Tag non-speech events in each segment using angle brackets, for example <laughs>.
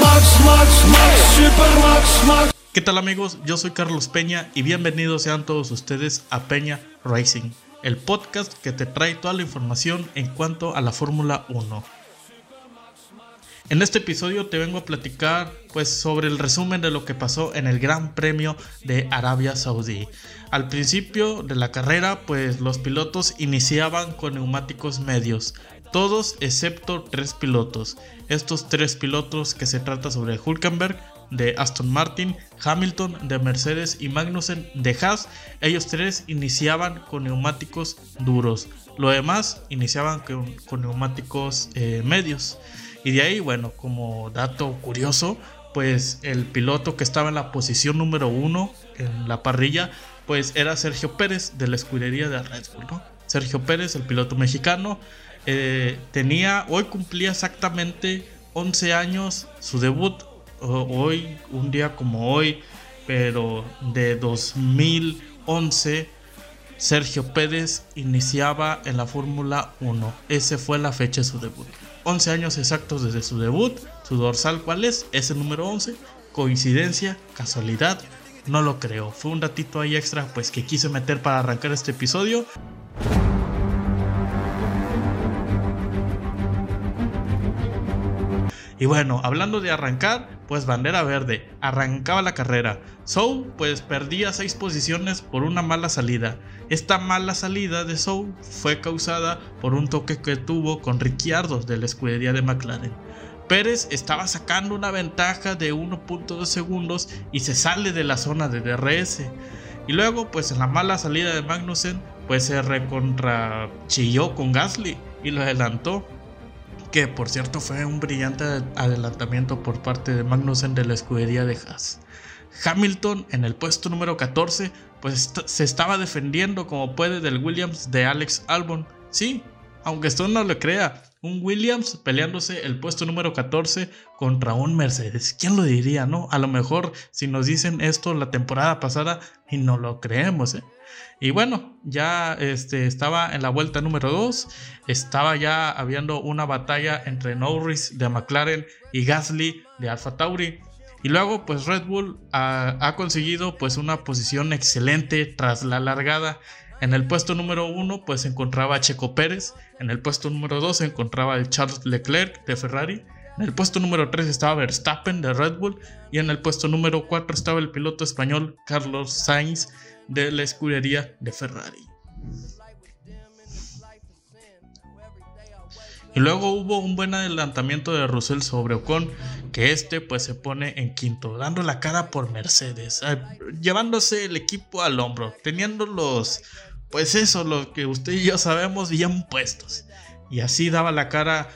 Max, Max, Max, Super Max, Max. ¿Qué tal amigos? Yo soy Carlos Peña y bienvenidos sean todos ustedes a Peña Racing, el podcast que te trae toda la información en cuanto a la Fórmula 1. En este episodio te vengo a platicar pues sobre el resumen de lo que pasó en el Gran Premio de Arabia Saudí. Al principio de la carrera, pues los pilotos iniciaban con neumáticos medios todos excepto tres pilotos. Estos tres pilotos que se trata sobre Hulkenberg, de Aston Martin, Hamilton de Mercedes y Magnussen de Haas, ellos tres iniciaban con neumáticos duros. Lo demás iniciaban con, neumáticos eh, medios. Y de ahí, bueno, como dato curioso, pues el piloto que estaba en la posición número uno en la parrilla, pues era Sergio Pérez de la escudería de Red Bull, ¿no? Sergio Pérez, el piloto mexicano, eh, tenía, hoy cumplía exactamente 11 años su debut hoy, un día como hoy, pero de 2011, Sergio Pérez iniciaba en la Fórmula 1. Ese fue la fecha de su debut. 11 años exactos desde su debut. Su dorsal, ¿cuál es? Es el número 11. Coincidencia, casualidad, no lo creo. Fue un ratito ahí extra pues que quise meter para arrancar este episodio. Y bueno, hablando de arrancar, pues bandera verde, arrancaba la carrera. Sou pues perdía 6 posiciones por una mala salida. Esta mala salida de Sou fue causada por un toque que tuvo con Ricciardo de la escudería de McLaren. Pérez estaba sacando una ventaja de 1.2 segundos y se sale de la zona de DRS. Y luego, pues en la mala salida de Magnussen, pues se recontra chilló con Gasly y lo adelantó que por cierto fue un brillante adelantamiento por parte de Magnussen de la escudería de Haas. Hamilton en el puesto número 14 pues se estaba defendiendo como puede del Williams de Alex Albon. Sí, aunque esto no lo crea, un Williams peleándose el puesto número 14 contra un Mercedes. ¿Quién lo diría, no? A lo mejor si nos dicen esto la temporada pasada y no lo creemos, ¿eh? Y bueno, ya este, estaba en la vuelta número 2, estaba ya habiendo una batalla entre Norris de McLaren y Gasly de Alfa Tauri. Y luego pues Red Bull ha, ha conseguido pues una posición excelente tras la largada. En el puesto número 1 pues se encontraba Checo Pérez, en el puesto número 2 se encontraba el Charles Leclerc de Ferrari, en el puesto número 3 estaba Verstappen de Red Bull. Y en el puesto número 4 estaba el piloto español Carlos Sainz de la escudería de Ferrari. Y luego hubo un buen adelantamiento de Russell sobre Ocon, que este pues se pone en quinto, dando la cara por Mercedes, llevándose el equipo al hombro, teniendo los, pues eso, lo que usted y yo sabemos bien puestos. Y así daba la cara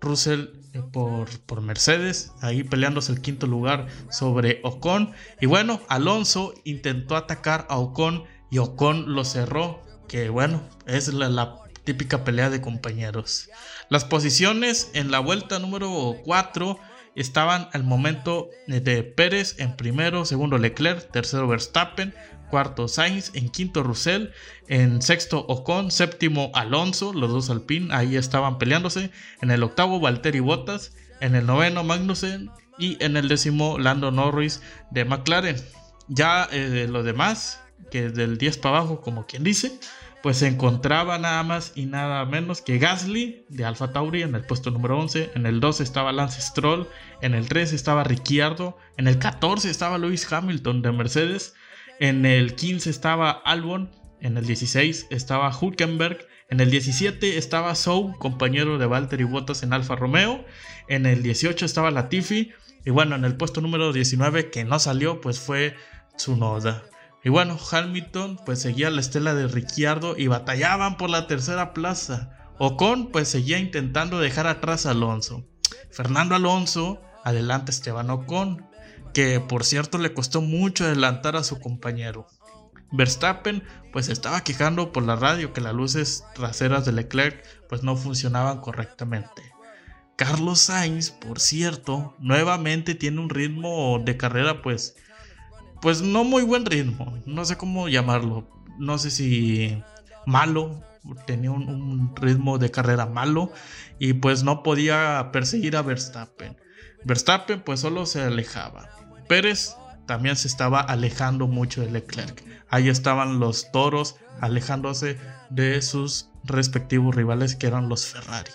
Russell eh, por, por, Mercedes, ahí peleándose el quinto lugar sobre Ocon. Y bueno, Alonso intentó atacar a Ocon y Ocon lo cerró, que bueno, es la, típica pelea de compañeros. Las posiciones en la vuelta número 4 estaban al momento de Pérez en primero, segundo Leclerc, tercero Verstappen, cuarto Sainz, en quinto Russell, en sexto Ocon, séptimo Alonso, los dos Alpine ahí estaban peleándose, en el octavo Valtteri Bottas, en el noveno Magnussen y en el décimo Lando Norris de McLaren. Ya eh, lo demás, que del 10 para abajo, como quien dice, pues se encontraba nada más y nada menos que Gasly de Alfa Tauri en el puesto número 11, en el 12 estaba Lance Stroll, en el 13 estaba Ricciardo, en el 14 estaba Lewis Hamilton de Mercedes, en el 15 estaba Albon, en el 16 estaba Hulkenberg, en el 17 estaba Sou, compañero de Valtteri Bottas en Alfa Romeo, en el 18 estaba Latifi, y bueno, en el puesto número 19 que no salió, pues fue Tsunoda. Y bueno, Hamilton pues seguía la estela de Ricciardo y batallaban por la tercera plaza. Ocon pues seguía intentando dejar atrás a Alonso. Fernando Alonso adelante Esteban Ocon que por cierto le costó mucho adelantar a su compañero. Verstappen pues estaba quejando por la radio que las luces traseras de Leclerc pues no funcionaban correctamente. Carlos Sainz, por cierto, nuevamente tiene un ritmo de carrera pues pues no muy buen ritmo, no sé cómo llamarlo, no sé si malo, tenía un, un ritmo de carrera malo y pues no podía perseguir a Verstappen. Verstappen pues solo se alejaba. Pérez también se estaba alejando mucho de Leclerc. Ahí estaban los toros alejándose de sus respectivos rivales que eran los Ferrari.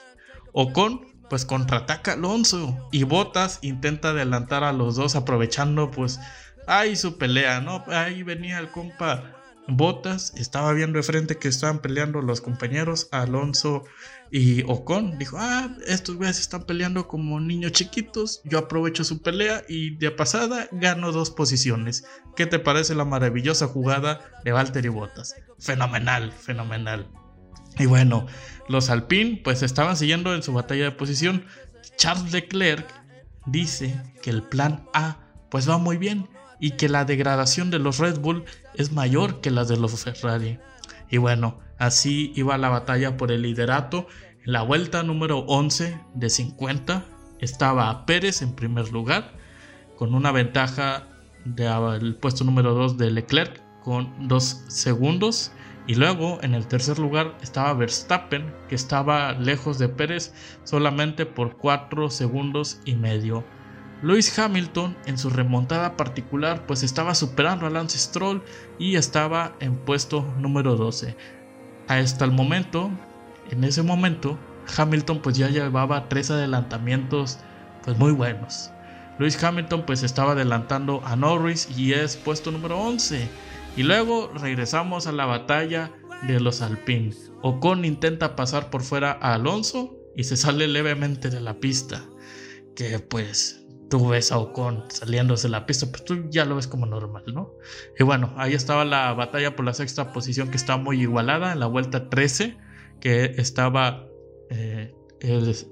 Ocon pues contraataca Alonso y Bottas intenta adelantar a los dos aprovechando pues ahí su pelea, ¿no? Ahí venía el compa Botas estaba viendo de frente que estaban peleando los compañeros Alonso y Ocon. Dijo, ah, estos güeyes están peleando como niños chiquitos. Yo aprovecho su pelea y de pasada gano dos posiciones. ¿Qué te parece la maravillosa jugada de Valtteri Botas? Fenomenal, fenomenal. Y bueno, los Alpine pues estaban siguiendo en su batalla de posición. Charles Leclerc dice que el plan A pues va muy bien y que la degradación de los Red Bull es mayor que la de los Ferrari. Y bueno, así iba la batalla por el liderato. En la vuelta número 11 de 50 estaba Pérez en primer lugar, con una ventaja del puesto número 2 de Leclerc con 2 segundos. Y luego en el tercer lugar estaba Verstappen, que estaba lejos de Pérez solamente por 4 segundos y medio. Lewis Hamilton en su remontada particular pues estaba superando a Lance Stroll y estaba en puesto número 12. Hasta el momento, en ese momento, Hamilton pues ya llevaba tres adelantamientos pues muy buenos. Lewis Hamilton pues estaba adelantando a Norris y es puesto número 11. Y luego regresamos a la batalla de los Alpine. Ocon intenta pasar por fuera a Alonso y se sale levemente de la pista. Que pues tú ves a Ocon saliéndose de la pista, pues tú ya lo ves como normal, ¿no? Y bueno, ahí estaba la batalla por la sexta posición que está muy igualada en la vuelta 13, que estaba eh,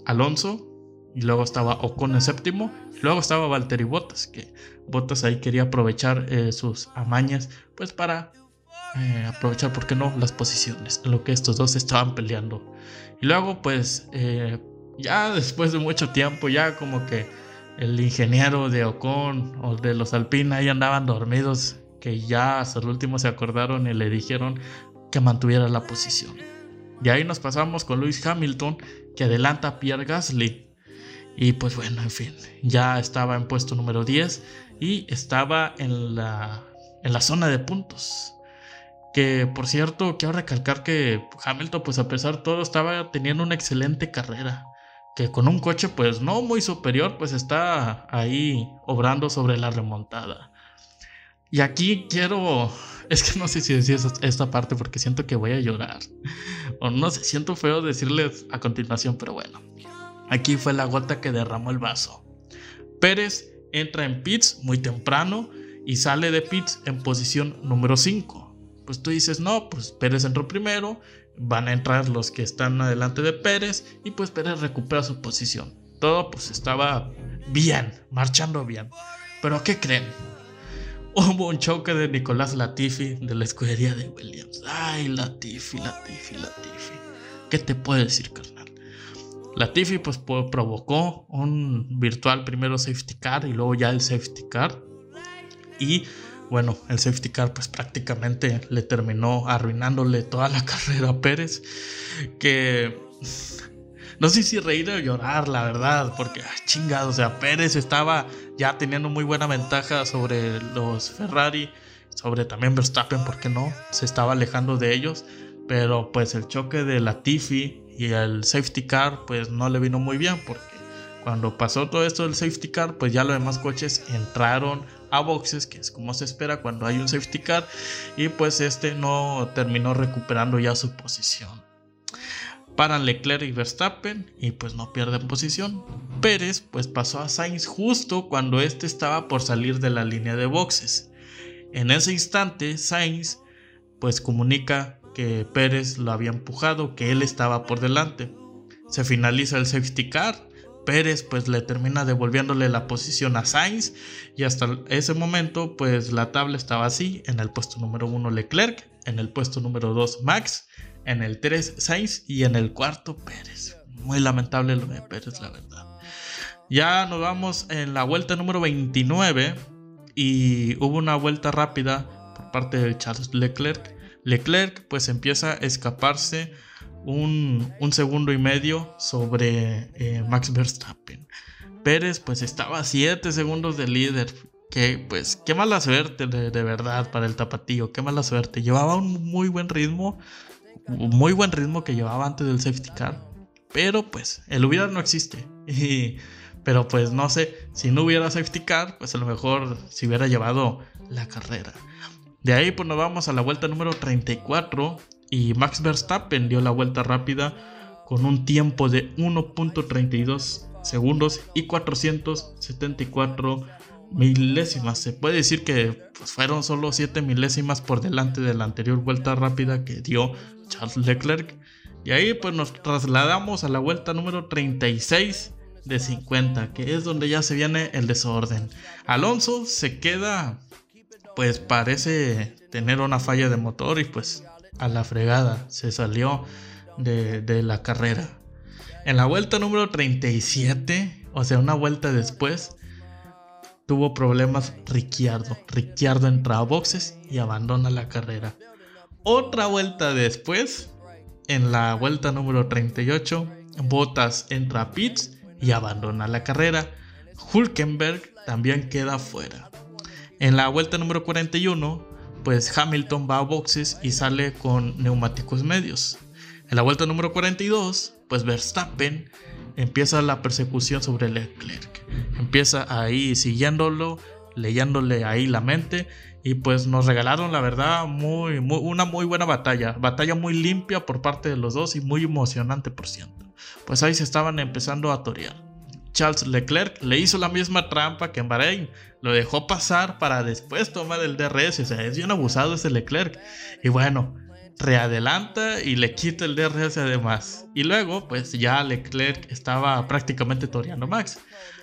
Alonso y luego estaba Ocon en séptimo, y luego estaba Valtteri Bottas, que Bottas ahí quería aprovechar eh, sus amañas, pues para eh, aprovechar, ¿por qué no?, las posiciones, en lo que estos dos estaban peleando. Y luego, pues, ya después de mucho tiempo, ya como que el ingeniero de Ocon o de los Alpina ahí andaban dormidos, que ya hasta el último se acordaron y le dijeron que mantuviera la posición. Y ahí nos pasamos con Lewis Hamilton, que adelanta a Pierre Gasly. Y pues bueno, en fin, ya estaba en puesto número 10 y estaba en la, en la zona de puntos. Que por cierto, quiero recalcar que Hamilton, pues a pesar de todo, estaba teniendo una excelente carrera que con un coche pues no muy superior pues está ahí obrando sobre la remontada. Y aquí quiero, es que no sé si decir esta parte porque siento que voy a llorar. O no sé, siento feo decirles a continuación, pero bueno. Aquí fue la gota que derramó el vaso. Pérez entra en pits muy temprano y sale de pits en posición número 5. Pues tú dices, no, pues Pérez entró primero van a entrar los que están adelante de Pérez y pues Pérez recupera su posición. Todo pues estaba bien, marchando bien. Pero ¿qué creen? <laughs> Hubo un choque de Nicolás Latifi de la escudería de Williams. Ay, Latifi, Latifi, Latifi. ¿Qué te puedo decir, carnal? Latifi pues provocó un virtual primero safety car y luego ya el safety car. Y bueno, el safety car pues prácticamente le terminó arruinándole toda la <laughs> carrera a Pérez, que no sé si reír o llorar, la verdad, porque chingado, o sea, Pérez estaba ya teniendo muy buena ventaja sobre los Ferrari, sobre también Verstappen, ¿por qué no? Se estaba alejando de ellos, pero pues el choque de la Tiffy y el safety car pues no le vino muy bien porque cuando pasó todo esto del safety car, pues ya los demás coches entraron a boxes, que es como se espera cuando hay un safety car, y pues este no terminó recuperando ya su posición. Paran Leclerc y Verstappen y pues no pierden posición. Pérez pues pasó a Sainz justo cuando este estaba por salir de la línea de boxes. En ese instante Sainz pues comunica que Pérez lo había empujado, que él estaba por delante. Se finaliza el safety car Pérez pues le termina devolviéndole la posición a Sainz y hasta ese momento pues la tabla estaba así, en el puesto número 1 Leclerc, en el puesto número 2 Max, en el 3 Sainz y en el cuarto Pérez. Muy lamentable lo de Pérez la verdad. Ya nos vamos en la vuelta número 29 y hubo una vuelta rápida por parte de Charles Leclerc. Leclerc pues empieza a escaparse un, segundo y medio sobre eh, Max Verstappen. Pérez pues estaba a 7 segundos de líder. que pues qué mala suerte de, verdad para el tapatío, qué mala suerte. Llevaba un muy buen ritmo, muy buen ritmo que llevaba antes del safety car, pero pues el hubiera no existe. <laughs> Y, pero pues no sé, si no hubiera safety car, pues a lo mejor si hubiera llevado la carrera. De ahí pues nos vamos a la vuelta número 34 y Max Verstappen dio la vuelta rápida con un tiempo de 1.32 segundos y 474 milésimas. Se puede decir que pues, fueron solo 7 milésimas por delante de la anterior vuelta rápida que dio Charles Leclerc. Y ahí pues nos trasladamos a la vuelta número 36 de 50, que es donde ya se viene el desorden. Alonso se queda, pues parece tener una falla de motor y pues a la fregada se salió de, la carrera. En la vuelta número 37, o sea, una vuelta después, tuvo problemas Ricciardo. Ricciardo entra a boxes y abandona la carrera. Otra vuelta después, en la vuelta número 38, Bottas entra a pits y abandona la carrera. Hulkenberg también queda fuera. En la vuelta número 41, pues Hamilton va a boxes y sale con neumáticos medios. En la vuelta número 42, pues Verstappen empieza la persecución sobre Leclerc. Empieza ahí siguiéndolo, leyéndole ahí la mente y pues nos regalaron la verdad muy, una muy buena batalla, batalla muy limpia por parte de los dos y muy emocionante por ciento. Pues ahí se estaban empezando a torear. Charles Leclerc le hizo la misma trampa que en Bahrein, lo dejó pasar para después tomar el DRS, o sea, es bien abusado ese Leclerc. Y bueno, readelanta y le quita el DRS además. Y luego, pues ya Leclerc estaba prácticamente toreando Max.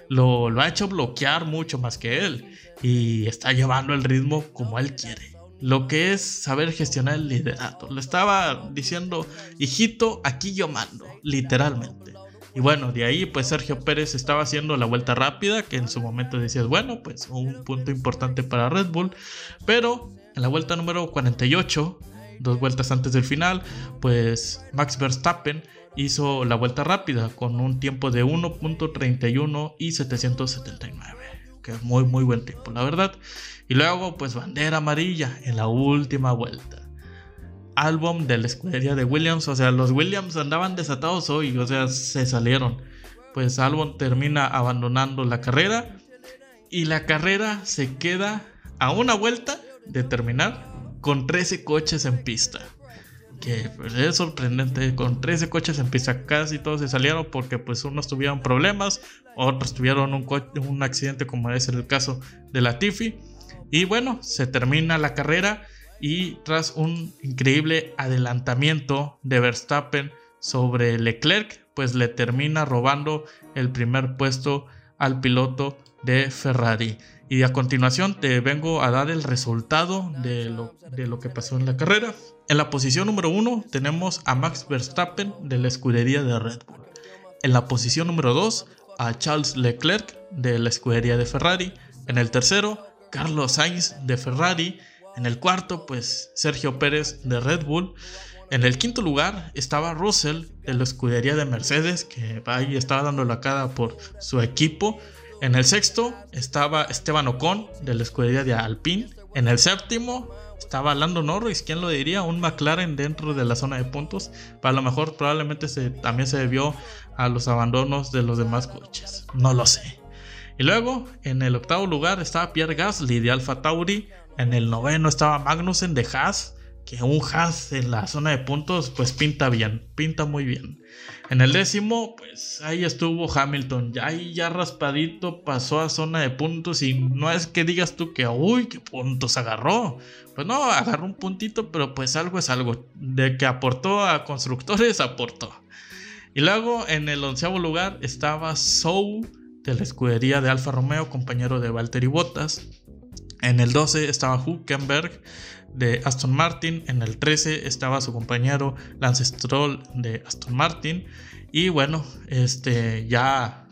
Lo, lo, ha hecho bloquear mucho más que él y está llevando el ritmo como él quiere. Lo que es saber gestionar el liderato. Le estaba diciendo, hijito, aquí yo mando, literalmente. Y bueno, de ahí pues Sergio Pérez estaba haciendo la vuelta rápida, que en su momento decías, bueno, pues un punto importante para Red Bull. Pero en la vuelta número 48 dos vueltas antes del final, pues Max Verstappen hizo la vuelta rápida con un tiempo de 1.31 y 779, que es muy muy buen tiempo, la verdad. Y luego pues bandera amarilla en la última vuelta. Álbum de la escudería de Williams, o sea, los Williams andaban desatados hoy, o sea, se salieron. Pues Albon termina abandonando la carrera y la carrera se queda a una vuelta de terminar con 13 coches en pista. Que pues, es sorprendente, con 13 coches en pista casi todos se salieron porque pues unos tuvieron problemas, otros tuvieron un, un accidente como es el caso de la Tiffy. Y bueno, se termina la carrera y tras un increíble adelantamiento de Verstappen sobre Leclerc, pues le termina robando el primer puesto al piloto de Ferrari. Y a continuación te vengo a dar el resultado de lo, de lo que pasó en la carrera. En la posición número uno tenemos a Max Verstappen de la escudería de Red Bull. En la posición número 2 a Charles Leclerc de la escudería de Ferrari. En el tercero, Carlos Sainz de Ferrari. En el cuarto, pues Sergio Pérez de Red Bull. En el quinto lugar estaba Russell de la escudería de Mercedes, que ahí estaba dando la cara por su equipo. En el sexto estaba Esteban Ocon de la escudería de Alpine. En el séptimo estaba Lando Norris, ¿quién lo diría? Un McLaren dentro de la zona de puntos. Para lo mejor probablemente se, también se debió a los abandonos de los demás coches. No lo sé. Y luego en el octavo lugar estaba Pierre Gasly de Alfa Tauri. En el noveno estaba Magnussen de Haas que un Haas en la zona de puntos pues pinta bien, pinta muy bien. En el décimo, pues ahí estuvo Hamilton, ya ahí ya raspadito pasó a zona de puntos y no es que digas tú que, uy, qué puntos agarró. Pues no, agarró un puntito, pero pues algo es algo. De que aportó a constructores, aportó. Y luego en el onceavo lugar estaba Sou de la escudería de Alfa Romeo, compañero de Valtteri Bottas. En el 12 estaba Huckenberg de Aston Martin. En el 13 estaba su compañero Lance Stroll de Aston Martin. Y bueno, este ya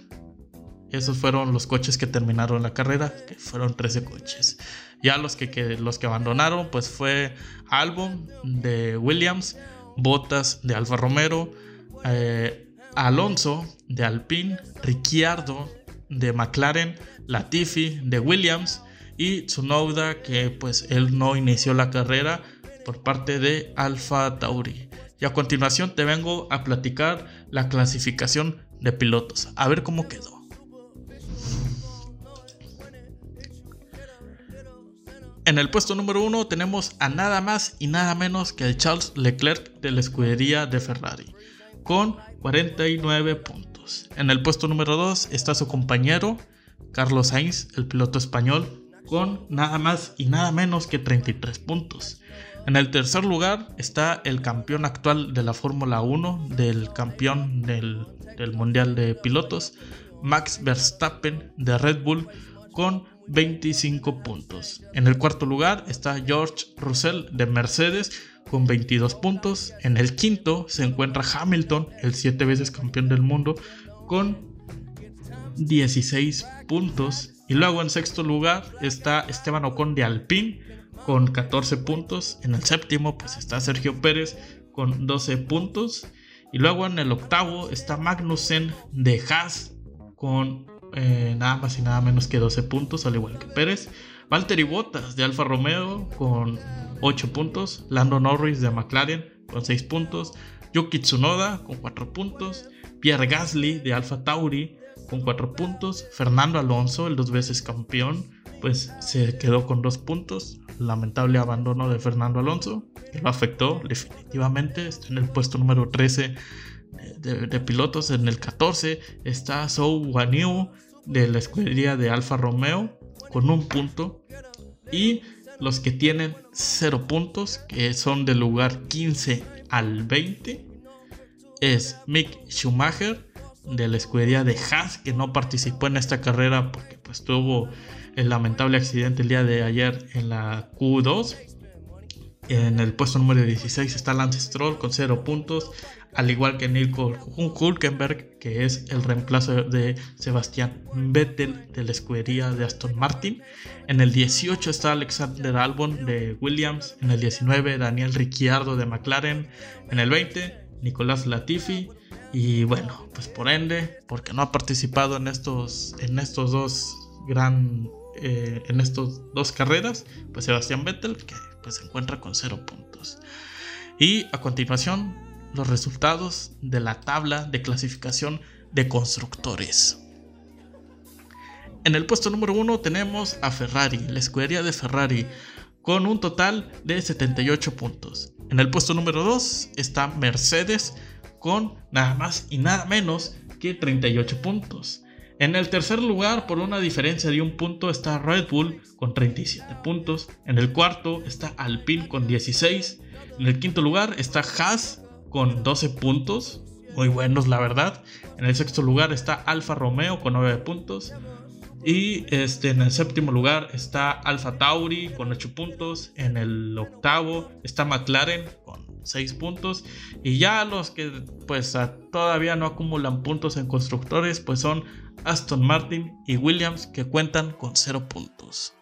esos fueron los coches que terminaron la carrera, que fueron 13 coches. Ya los que, los que abandonaron, pues fue Albon de Williams, Bottas de Alfa Romero, eh, Alonso de Alpine, Ricciardo de McLaren, Latifi de Williams y Tsunoda que pues él no inició la carrera por parte de Alfa Tauri. Y a continuación te vengo a platicar la clasificación de pilotos, a ver cómo quedó. En el puesto número uno tenemos a nada más y nada menos que el Charles Leclerc de la escudería de Ferrari, con 49 puntos. En el puesto número 2 está su compañero Carlos Sainz, el piloto español, con nada más y nada menos que 33 puntos. En el tercer lugar está el campeón actual de la Fórmula 1, del campeón del, Mundial de Pilotos, Max Verstappen de Red Bull, con 25 puntos. En el cuarto lugar está George Russell de Mercedes con 22 puntos. En el quinto se encuentra Hamilton, el siete veces campeón del mundo, con 16 puntos. Y luego en sexto lugar está Esteban Ocon de Alpine con 14 puntos. En el séptimo pues está Sergio Pérez con 12 puntos. Y luego en el octavo está Magnussen de Haas con eh, nada más y nada menos que 12 puntos, al igual que Pérez. Valtteri Bottas de Alfa Romeo con 8 puntos. Lando Norris de McLaren con 6 puntos. Yuki Tsunoda con 4 puntos. Pierre Gasly de Alfa Tauri con 4 puntos. Fernando Alonso, el dos veces campeón, pues se quedó con 2 puntos. Lamentable abandono de Fernando Alonso, que lo afectó definitivamente. Está en el puesto número 13 de, pilotos. En el 14 está Zhou Guanyu de la escudería de Alfa Romeo con un punto. Y los que tienen 0 puntos, que son del lugar 15 al 20, es Mick Schumacher de la escudería de Haas, que no participó en esta carrera porque pues tuvo el lamentable accidente el día de ayer en la Q2. En el puesto número 16 está Lance Stroll con 0 puntos, al igual que Nico Hulkenberg, que es el reemplazo de Sebastián Vettel de la escudería de Aston Martin. En el 18 está Alexander Albon de Williams, en el 19 Daniel Ricciardo de McLaren, en el 20 Nicolás Latifi, y bueno, pues por ende, porque no ha participado en estos, en estos dos gran, eh, en estos dos carreras, pues Sebastián Vettel, que pues se encuentra con cero puntos. Y a continuación, los resultados de la tabla de clasificación de constructores. En el puesto número uno tenemos a Ferrari, la escudería de Ferrari, con un total de 78 puntos. En el puesto número 2 está Mercedes con nada más y nada menos que 38 puntos. En el tercer lugar, por una diferencia de un punto, está Red Bull con 37 puntos. En el cuarto está Alpine con 16. En el quinto lugar está Haas con 12 puntos. Muy buenos, la verdad. En el sexto lugar está Alfa Romeo con 9 puntos. Y este, en el séptimo lugar está Alfa Tauri con 8 puntos. En el octavo está McLaren con 6 puntos. Y ya los que pues todavía no acumulan puntos en constructores pues son Aston Martin y Williams que cuentan con 0 puntos.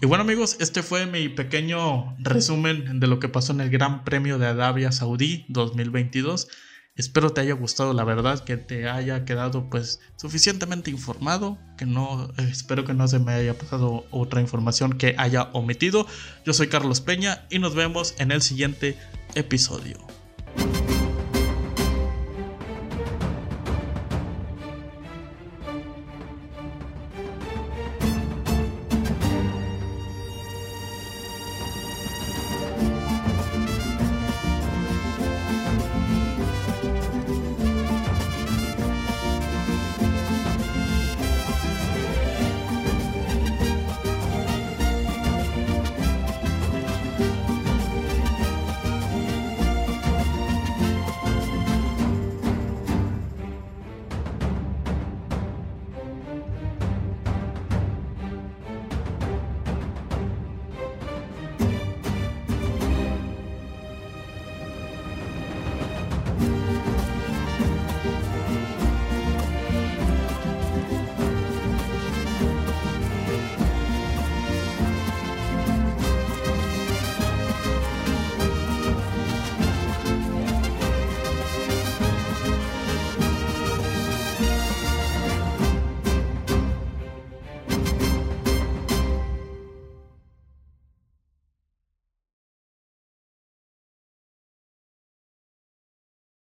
Y bueno amigos, este fue mi pequeño resumen de lo que pasó en el Gran Premio de Arabia Saudí 2022. Espero te haya gustado, la verdad, que te haya quedado pues suficientemente informado, que no espero que no se me haya pasado otra información que haya omitido. Yo soy Carlos Peña y nos vemos en el siguiente episodio.